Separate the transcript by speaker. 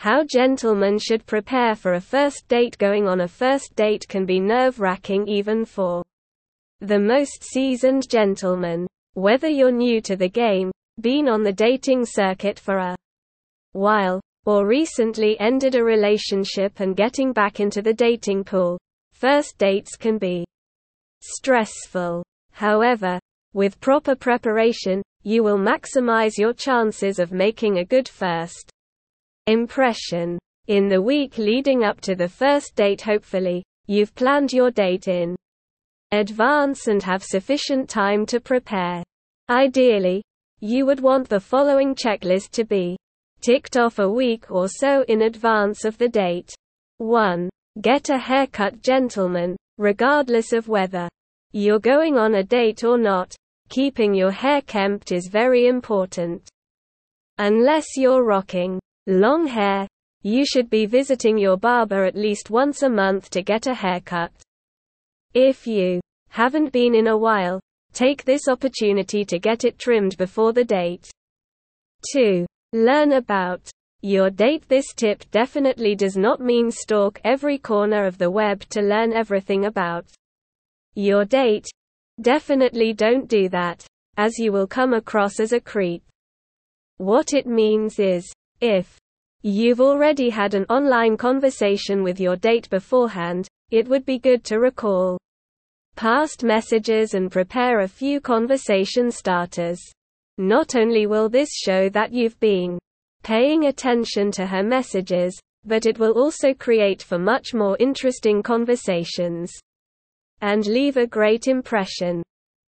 Speaker 1: How gentlemen should prepare for a first date Going on a first date can be nerve-wracking even for the most seasoned gentleman. Whether you're new to the game, been on the dating circuit for a while, or recently ended a relationship and getting back into the dating pool, first dates can be stressful. However, with proper preparation, you will maximize your chances of making a good first impression. In the week leading up to the first date hopefully, you've planned your date in advance and have sufficient time to prepare. Ideally, you would want the following checklist to be ticked off a week or so in advance of the date. 1. Get a haircut gentlemen, regardless of whether you're going on a date or not, keeping your hair kempt is very important. Unless you're rocking long hair, you should be visiting your barber at least once a month to get a haircut. If you haven't been in a while, take this opportunity to get it trimmed before the date. 2. Learn about your date. This tip definitely does not mean stalk every corner of the web to learn everything about your date. Definitely don't do that, as you will come across as a creep. What it means is, if you've already had an online conversation with your date beforehand, it would be good to recall past messages and prepare a few conversation starters. Not only will this show that you've been paying attention to her messages, but it will also create for much more interesting conversations and leave a great impression.